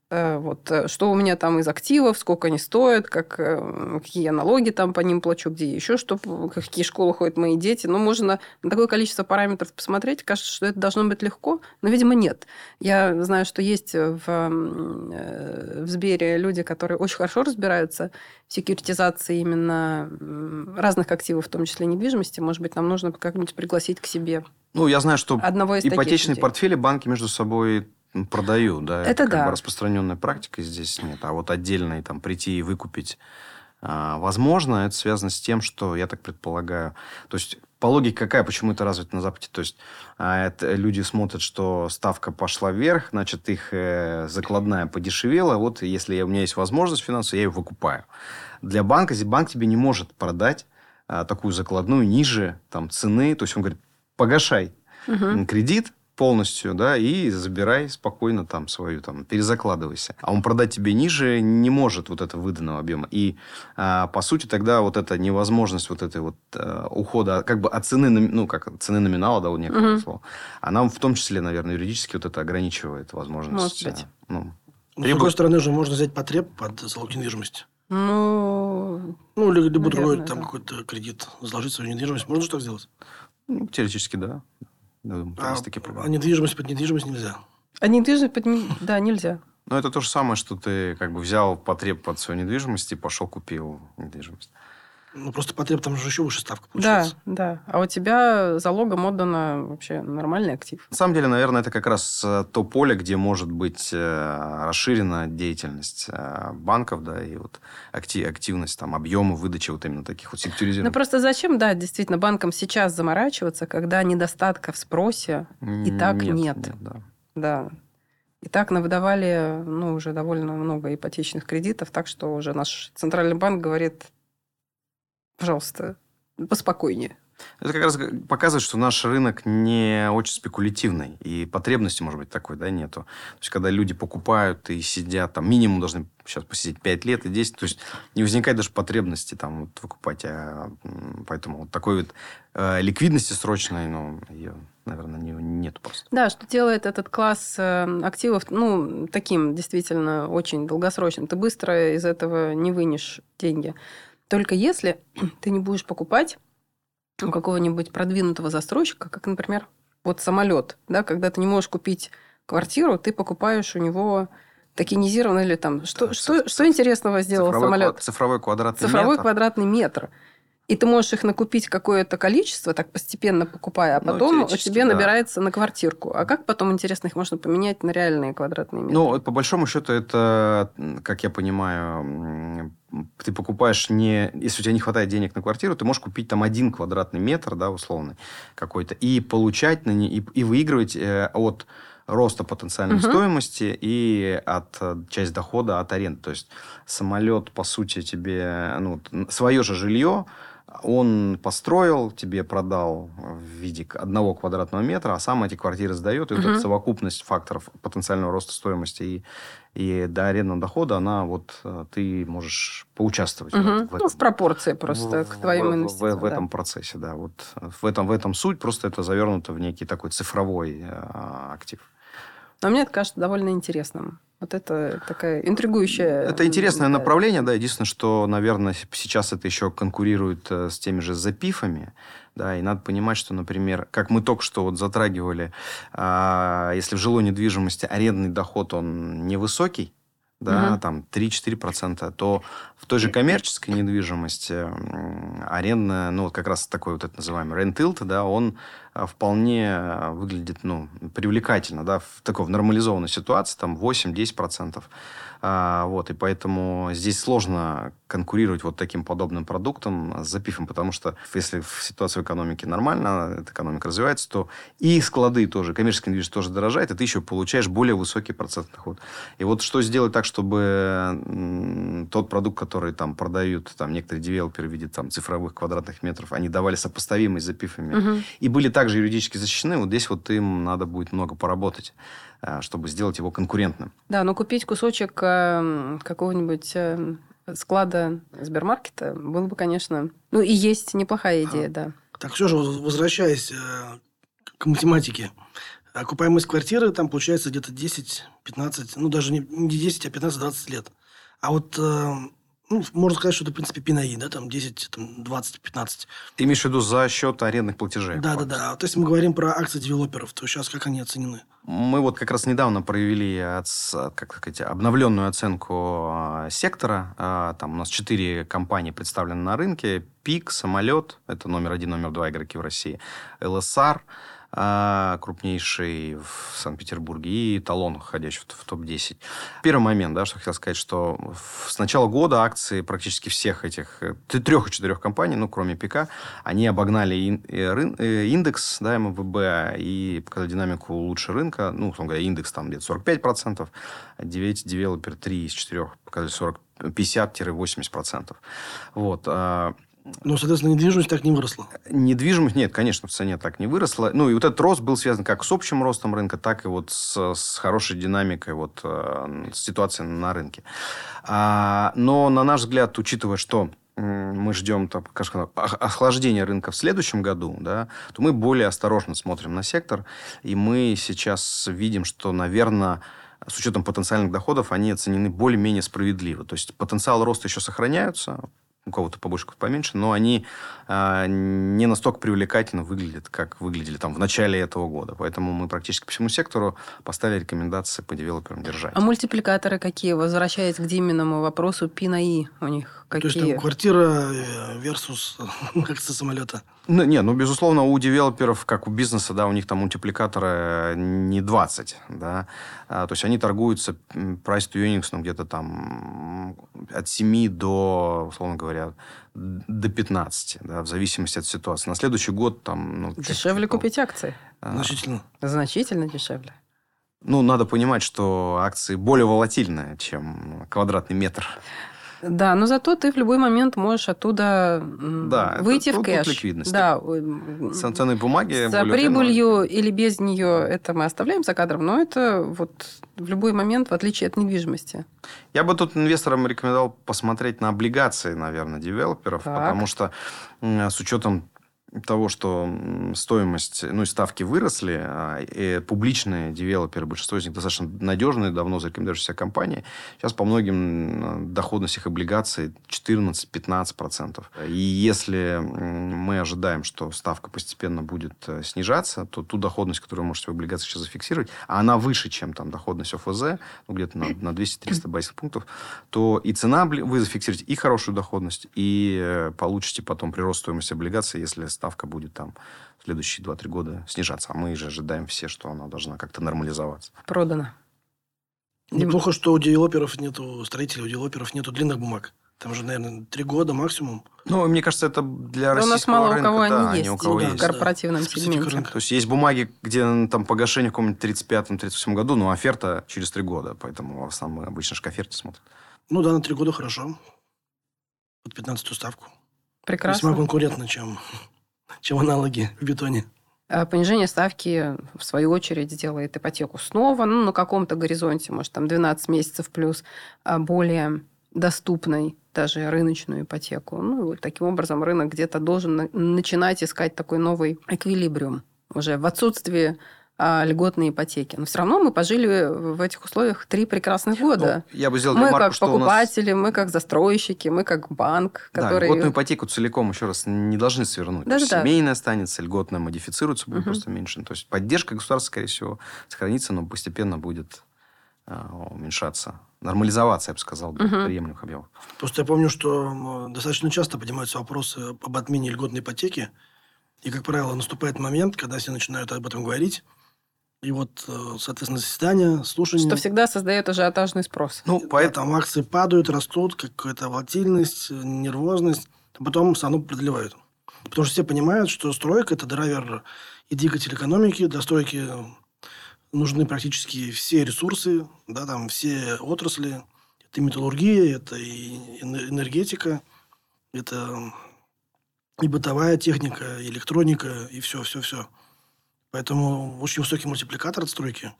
Э, вот, э, что у меня там из активов, сколько они стоят, как, э, какие я налоги там по ним плачу, где еще что, какие школы ходят мои дети. Ну, можно на такое количество параметров посмотреть. Кажется, что это должно быть легко, но, видимо, нет. Я знаю, что есть в, в Сбере люди, которые очень хорошо разбираются в секьюритизации именно разных активов, в том числе недвижимости. Может быть, нам нужно как-нибудь пригласить к себе ну, я знаю, что Одного из ипотечные портфели банки между собой продаю, да, это, это да. бы распространенная практика здесь нет, а вот отдельно там прийти и выкупить, а, возможно, это связано с тем, что я так предполагаю, то есть по логике какая, почему это развито на Западе? То есть а, это люди смотрят, что ставка пошла вверх, значит, их э, закладная подешевела. Вот если у меня есть возможность финансовая, я ее выкупаю. Для банка, банк тебе не может продать а, такую закладную ниже там, цены. То есть он говорит, погашай угу. кредит, полностью, да, и забирай спокойно там свою, там, перезакладывайся. А он продать тебе ниже не может вот этого выданного объема. И, а, по сути, тогда вот эта невозможность вот этой вот а, ухода, как бы от цены, ну, как цены номинала, да, вот некое угу. слово, она в том числе, наверное, юридически вот это ограничивает возможность. Может быть. А, ну, но, требует... с другой стороны же можно взять потреб под залог недвижимости. Ну, ну, либо другой там какой-то кредит заложить свою недвижимость. Можно так сделать? Ну, теоретически, да. А, есть такие проблемы. а недвижимость под недвижимость нельзя? А недвижимость под... Да, нельзя. Ну, это то же самое, что ты как бы взял потреб под свою недвижимость и пошел купил недвижимость. Ну, просто потреб там же еще выше ставка получается. Да, да. А у тебя залогом отдано вообще нормальный актив. На самом деле, наверное, это как раз э, то поле, где может быть э, расширена деятельность э, банков, да, и вот активность, там, объемы выдачи вот именно таких вот секторизированных. Ну, просто зачем, да, действительно, банкам сейчас заморачиваться, когда недостатка в спросе и так нет? Нет, нет да. Да. И так навыдавали ну, уже довольно много ипотечных кредитов, так что уже наш центральный банк говорит, пожалуйста, поспокойнее. Это как раз показывает, что наш рынок не очень спекулятивный. И потребности, может быть, такой, да, нету. То есть, когда люди покупают и сидят, там, минимум должны сейчас посидеть 5 лет и 10, то есть, не возникает даже потребности там вот, выкупать. А, поэтому вот такой вот э, ликвидности срочной, ну, ее, наверное, не, нету просто. Да, что делает этот класс э, активов, ну, таким действительно очень долгосрочным. Ты быстро из этого не вынешь деньги. Только если (clears throat) ты не будешь покупать у какого-нибудь продвинутого застройщика, как, например, вот самолет, да, когда ты не можешь купить квартиру, ты покупаешь у него токенизированный или там... Что, что, что интересного сделал цифровой, самолет? Цифровой квадратный цифровой метр. квадратный метр. И ты можешь их накупить какое-то количество, так постепенно покупая, а ну, потом у тебя да. набирается на квартирку. А как потом, интересно, их можно поменять на реальные квадратные метры? Ну, по большому счету, это, как я понимаю, ты покупаешь не... Если у тебя не хватает денег на квартиру, ты можешь купить там один квадратный метр, да, условный какой-то, и получать на не... и, и выигрывать э, от роста потенциальной угу. стоимости и от э, часть дохода от аренды. То есть самолет, по сути, тебе ну, свое же жилье он построил, тебе продал в виде одного квадратного метра, а сам эти квартиры сдает. И угу. вот эта совокупность факторов потенциального роста стоимости и, и до арендного дохода, она вот э, ты можешь поучаствовать. Угу. В, этом, ну, в пропорции просто в, к твоим инвестициям. В, в, в этом да. процессе, да. Вот в этом, в этом суть, просто это завернуто в некий такой цифровой э, актив. Но мне это кажется довольно интересным. Вот это такая интригующая... Это интересное направление, да. Единственное, что, наверное, сейчас это еще конкурирует э, с теми же запифами. Да, и надо понимать, что, например, как мы только что вот затрагивали, а, если в жилой недвижимости арендный доход, он невысокий, да, угу. там 3-4%, то в той же коммерческой недвижимости арендная, ну, вот как раз такой вот это называемый рентилт, да, он вполне а, выглядит, ну, привлекательно, да, в такой в нормализованной ситуации, там 8-10%. А, вот, и поэтому здесь сложно конкурировать вот таким подобным продуктом с запифом, потому что если ситуация в экономике нормальна, эта экономика развивается, то и склады тоже, коммерческая недвижимость тоже дорожает, и ты еще получаешь более высокий процент доход. И вот что сделать так, чтобы тот продукт, который там продают там некоторые девелоперы в виде там цифровых квадратных метров, они давали сопоставимость с запифами угу. и были также юридически защищены, вот здесь вот им надо будет много поработать. Э, чтобы сделать его конкурентным. Да, но купить кусочек э, какого-нибудь э, склада Сбермаркета было бы, конечно... Ну, и есть неплохая идея, а, да. Так, все же, возвращаясь к математике. Окупаемость квартиры там получается где-то 10-15, ну, даже не 10, а 15-20 лет. А вот ну, можно сказать, что это, в принципе, пинаи, да, там 10, там 20, 15. Ты имеешь в виду за счет арендных платежей? Да, да, да. То есть мы говорим про акции девелоперов, то сейчас как они оценены? Мы вот как раз недавно провели как сказать, обновленную оценку а, сектора. А, там у нас четыре компании представлены на рынке. ПИК, Самолет, это номер один, номер два игроки в России. ЛСР, крупнейший в Санкт-Петербурге, и талон, входящий в, в топ-10. Первый момент, да, что хотел сказать, что с начала года акции практически всех этих э, трех и четырех компаний, ну, кроме ПК, они обогнали э, индекс, да, МВБ, и показали динамику лучше рынка, ну, условно говоря, индекс там где-то 45%, 9 девелопер 3 из 4 показали 40 50-80%. Вот. А, ну, соответственно, недвижимость так не выросла. Недвижимость, нет, конечно, в цене так не выросла. Ну, и вот этот рост был связан как с общим ростом рынка, так и вот с, с хорошей динамикой вот, э, ситуации на рынке. А, но, на наш взгляд, учитывая, что мы ждем так, скажем, охлаждения рынка в следующем году, да, то мы более осторожно смотрим на сектор. И мы сейчас видим, что, наверное, с учетом потенциальных доходов, они оценены более-менее справедливо. То есть потенциал роста еще сохраняется, у кого-то побольше, кого-то поменьше, но они э, не настолько привлекательно выглядят, как выглядели там в начале этого года. Поэтому мы практически по всему сектору поставили рекомендации по девелоперам держать. А мультипликаторы какие? Возвращаясь к Диминому вопросу, пи на и у них какие? То есть там квартира э, versus (laughs) акция самолета. Ну, не, ну, безусловно, у девелоперов, как у бизнеса, да, у них там мультипликаторы не 20, да, а, то есть они торгуются price to earnings, ну, где-то там от 7 до, условно говоря, до 15, да, в зависимости от ситуации. На следующий год там... Ну, Дешевле купить акции? А, Значительно. Значительно дешевле. Ну, надо понимать, что акции более волатильные, чем квадратный метр. Да, но зато ты в любой момент можешь оттуда да, выйти это, в кэш. ликвидность. Да. Ценные бумаги. За прибылью или без нее это мы оставляем за кадром, но это вот в любой момент, в отличие от недвижимости. Я бы тут инвесторам рекомендовал посмотреть на облигации, наверное, девелоперов, так. потому что с учетом того, что стоимость, ну и ставки выросли, а, и публичные девелоперы, большинство из них достаточно надежные, давно зарекомендовавшиеся компании, сейчас по многим доходность их облигаций 14-15%. И если мы ожидаем, что ставка постепенно будет э, снижаться, то ту доходность, которую вы можете в облигациях сейчас зафиксировать, а она выше, чем там доходность ОФЗ, ну, где-то на, на 200-300 базисных пунктов, то и цена вы зафиксируете, и хорошую доходность, и э, получите потом прирост стоимости облигаций, если ставка будет там в следующие 2-3 года снижаться. А мы же ожидаем все, что она должна как-то нормализоваться. Продано. Неплохо, что у девелоперов нету, строителей у девелоперов нету длинных бумаг. Там же, наверное, три года максимум. Ну, мне кажется, это для Но российского у нас мало рынка, у кого да, они есть, у кого да, есть в корпоративном да. сегменте. Рынка. То есть, есть бумаги, где там погашение в каком-нибудь 35-37 году, но оферта через три года. Поэтому в основном обычно же к оферте смотрим. Ну да, на три года хорошо. Под 15 ставку. Прекрасно. Весьма конкурентно, чем чем аналоги в бетоне. А понижение ставки, в свою очередь, сделает ипотеку снова, ну, на каком-то горизонте, может, там 12 месяцев плюс, а более доступной даже рыночную ипотеку. Ну, и таким образом рынок где-то должен начинать искать такой новый эквилибриум уже в отсутствии а, льготные ипотеки. Но все равно мы пожили в этих условиях три прекрасных года. Ну, я бы сделал мы ремарку, как что покупатели, нас... мы как застройщики, мы как банк, да, который... льготную ипотеку целиком, еще раз, не должны свернуть. Да, да, семейная останется, льготная модифицируется, будет угу. просто меньше. То есть поддержка государства, скорее всего, сохранится, но постепенно будет а, уменьшаться нормализоваться, я бы сказал, угу. приемлемых объемов. Просто я помню, что достаточно часто поднимаются вопросы об отмене льготной ипотеки. И, как правило, наступает момент, когда все начинают об этом говорить, и вот, э, соответственно, заседание, слушание. Что всегда создает ажиотажный спрос. Ну, поэтому акции падают, растут, какая-то волатильность, нервозность. А потом все равно продлевают. Потому что все понимают, что стройка – это драйвер и двигатель экономики. Для стройки нужны практически все ресурсы, да, там все отрасли. Это и металлургия, это и энергетика, это и бытовая техника, и электроника, и все, все, все. Поэтому очень высокий мультипликатор отстройки.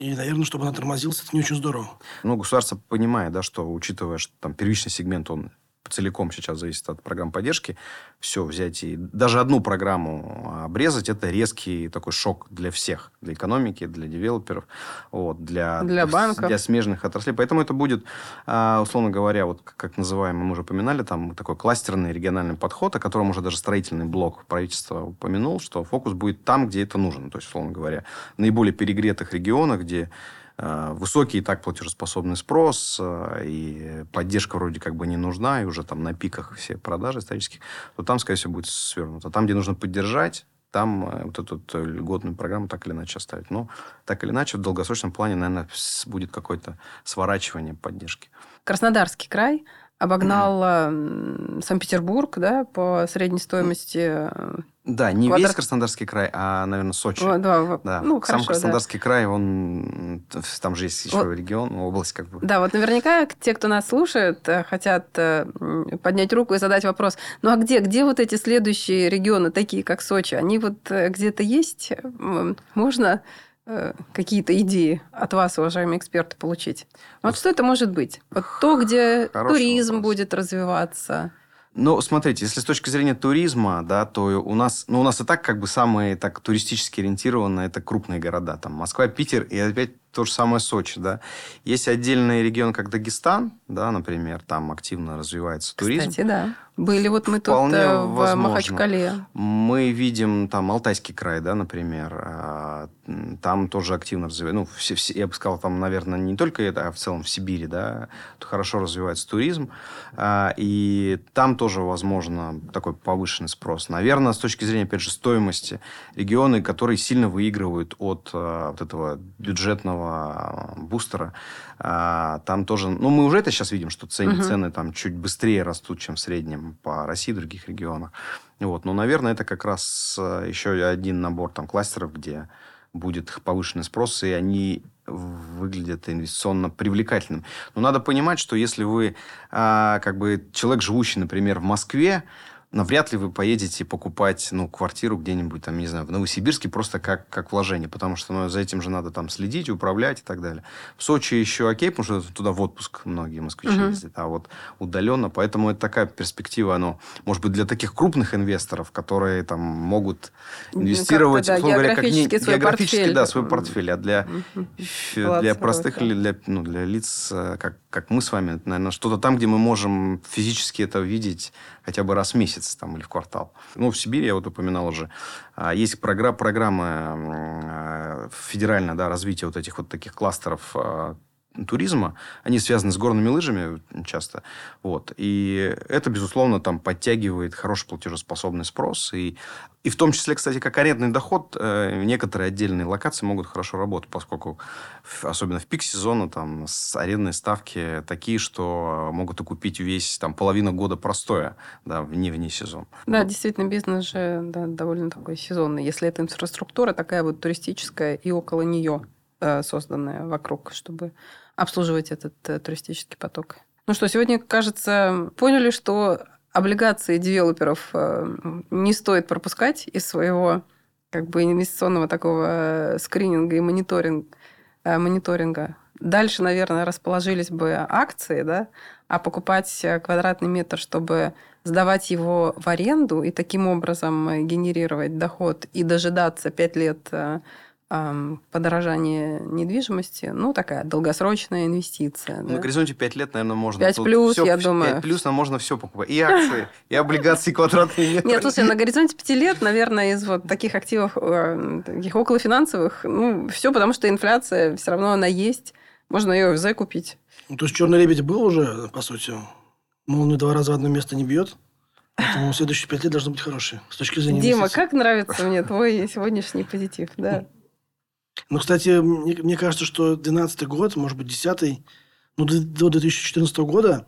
И, наверное, чтобы она тормозилась, это не очень здорово. Ну, государство понимает, да, что, учитывая, что там первичный сегмент, он целиком сейчас зависит от программ поддержки. Все взять и даже одну программу обрезать, это резкий такой шок для всех. Для экономики, для девелоперов, вот, для, для банков. Для смежных отраслей. Поэтому это будет, а, условно говоря, вот как называемый, мы уже упоминали, там такой кластерный региональный подход, о котором уже даже строительный блок правительства упомянул, что фокус будет там, где это нужно. То есть, условно говоря, в наиболее перегретых регионах, где высокий и так платежеспособный спрос, э, и поддержка вроде как бы не нужна, и уже там на пиках все продажи исторических, то там, скорее всего, будет свернуто. Там, где нужно поддержать, там э, вот эту вот льготную программу так или иначе оставить. Но так или иначе, в долгосрочном плане, наверное, будет какое-то сворачивание поддержки. Краснодарский край обогнал mm-hmm. Санкт-Петербург да, по средней стоимости да, не Квадрат... весь Краснодарский край, а, наверное, Сочи. О, да, да. Ну, Сам хорошо, Краснодарский да. край, он там же есть еще вот. регион, область как бы. Да, вот наверняка те, кто нас слушает, э, хотят э, поднять руку и задать вопрос. Ну а где, где вот эти следующие регионы, такие как Сочи? Они вот э, где-то есть? Можно какие-то идеи от вас, уважаемые эксперты, получить? Вот что это может быть? Вот то, где Хороший туризм вопрос. будет развиваться. Ну, смотрите, если с точки зрения туризма, да, то у нас, ну, у нас и так как бы самые так туристически ориентированные это крупные города, там Москва, Питер, и опять то же самое Сочи, да. Есть отдельный регион, как Дагестан, да, например, там активно развивается туризм. Кстати, да. Были вот мы тут э, в возможно. Махачкале. Мы видим там Алтайский край, да, например, а, там тоже активно развивается. Ну, все, все- я бы сказал, там, наверное, не только это, а в целом в Сибири, да, хорошо развивается туризм. А, И там тоже, возможно, такой повышенный спрос. Наверное, с точки зрения, опять же, стоимости, регионы, которые сильно выигрывают от а, вот этого бюджетного а, бустера, а, там тоже... Ну, мы уже это сейчас видим, что цены, Мгм. цены там чуть быстрее растут, чем в среднем по России и других регионах. Вот. Но, наверное, это как раз э, еще один набор там, кластеров, где будет повышенный спрос, и они выглядят инвестиционно привлекательным. Но надо понимать, что если вы а, как бы человек, живущий, например, в Москве, навряд ли вы поедете покупать ну, квартиру где-нибудь, там, не знаю, в Новосибирске просто как, как вложение, потому что ну, за этим же надо там следить, управлять и так далее. В Сочи еще окей, потому что туда в отпуск многие москвичи Мгм. ездят, а вот удаленно, поэтому это такая перспектива, оно, может быть, для таких крупных инвесторов, которые там могут Ну, инвестировать, как-то, да, говоря, как не- географически свой географически, портфель. да, свой портфель, а для. Ф- Для простых для, ну, для лиц, э, как, как мы с вами, наверное, что-то там, где мы можем физически это видеть хотя бы раз в месяц там, или в квартал. Ну, в Сибири, я вот упоминал уже, а, есть програ- программа э, федеральная, да, развития вот этих вот таких кластеров э, туризма, они связаны с горными лыжами часто, вот, и это, безусловно, там подтягивает хороший платежеспособный спрос, и, и в том числе, кстати, как арендный доход, э, некоторые отдельные локации могут хорошо работать, поскольку, особенно в пик сезона, там, арендные ставки такие, что могут окупить весь, там, половину года простоя, да, вне, вне сезон. Да, действительно, бизнес же да, довольно такой сезонный. Если это инфраструктура такая вот туристическая и около нее э, созданная вокруг, чтобы обслуживать этот э, туристический поток. Ну что, сегодня, кажется, поняли, что облигации девелоперов э, не стоит пропускать из своего как бы инвестиционного такого э, скрининга и мониторинг, мониторинга. Дальше, наверное, расположились бы акции, да, а покупать квадратный метр, чтобы сдавать его в аренду и таким образом генерировать доход и дожидаться 5 лет ам, подорожания недвижимости, ну, такая долгосрочная инвестиция. На да. горизонте 5 лет, наверное, можно... 5 тут плюс, всё- я думаю. 5 плюс нам можно все покупать. И акции, и облигации, и квадратные метры. (laughs) Нет, слушай, на горизонте пяти лет, наверное, из вот таких активов, э, таких околофинансовых, ну, все, потому что инфляция, все равно она есть. Можно ее в ЗЭ купить. Ну, то есть, черный лебедь был уже, по сути. Молнию два раза в одно место не бьет. Поэтому следующие пять лет должны быть хорошие. С точки зрения Дима, инвестиций. как нравится мне твой сегодняшний позитив, да? Ну, кстати, мне, мне кажется, что 2012 год, может быть, 2010 ну, до, до 2014 года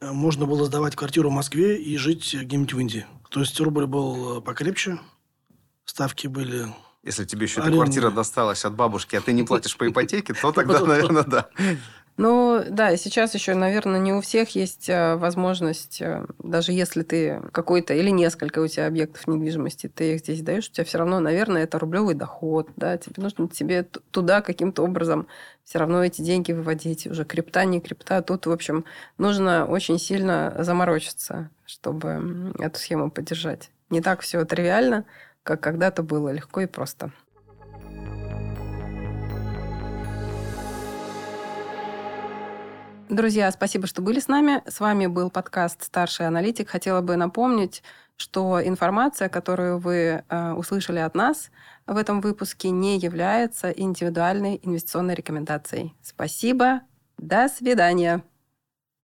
э, можно было сдавать квартиру в Москве и жить где-нибудь в Индии. То есть, рубль был э, покрепче, ставки были... Если тебе еще эта Арендная. квартира досталась от бабушки, а ты не платишь по ипотеке, то (laughs) тогда, наверное, да. Ну, да, сейчас еще, наверное, не у всех есть э, возможность, э, даже если ты какой-то или несколько у тебя объектов недвижимости, ты их здесь даешь, у тебя все равно, наверное, это рублевый доход, да, тебе нужно тебе туда каким-то образом все равно эти деньги выводить, уже крипта, не крипта, тут, в общем, нужно очень сильно заморочиться, чтобы эту схему поддержать. Не так все тривиально, как когда-то было легко и просто. Друзья, спасибо, что были с нами. С вами был подкаст «Старший аналитик». Хотела бы напомнить, что информация, которую вы э, услышали от нас в этом выпуске, не является индивидуальной инвестиционной рекомендацией. Спасибо. До свидания.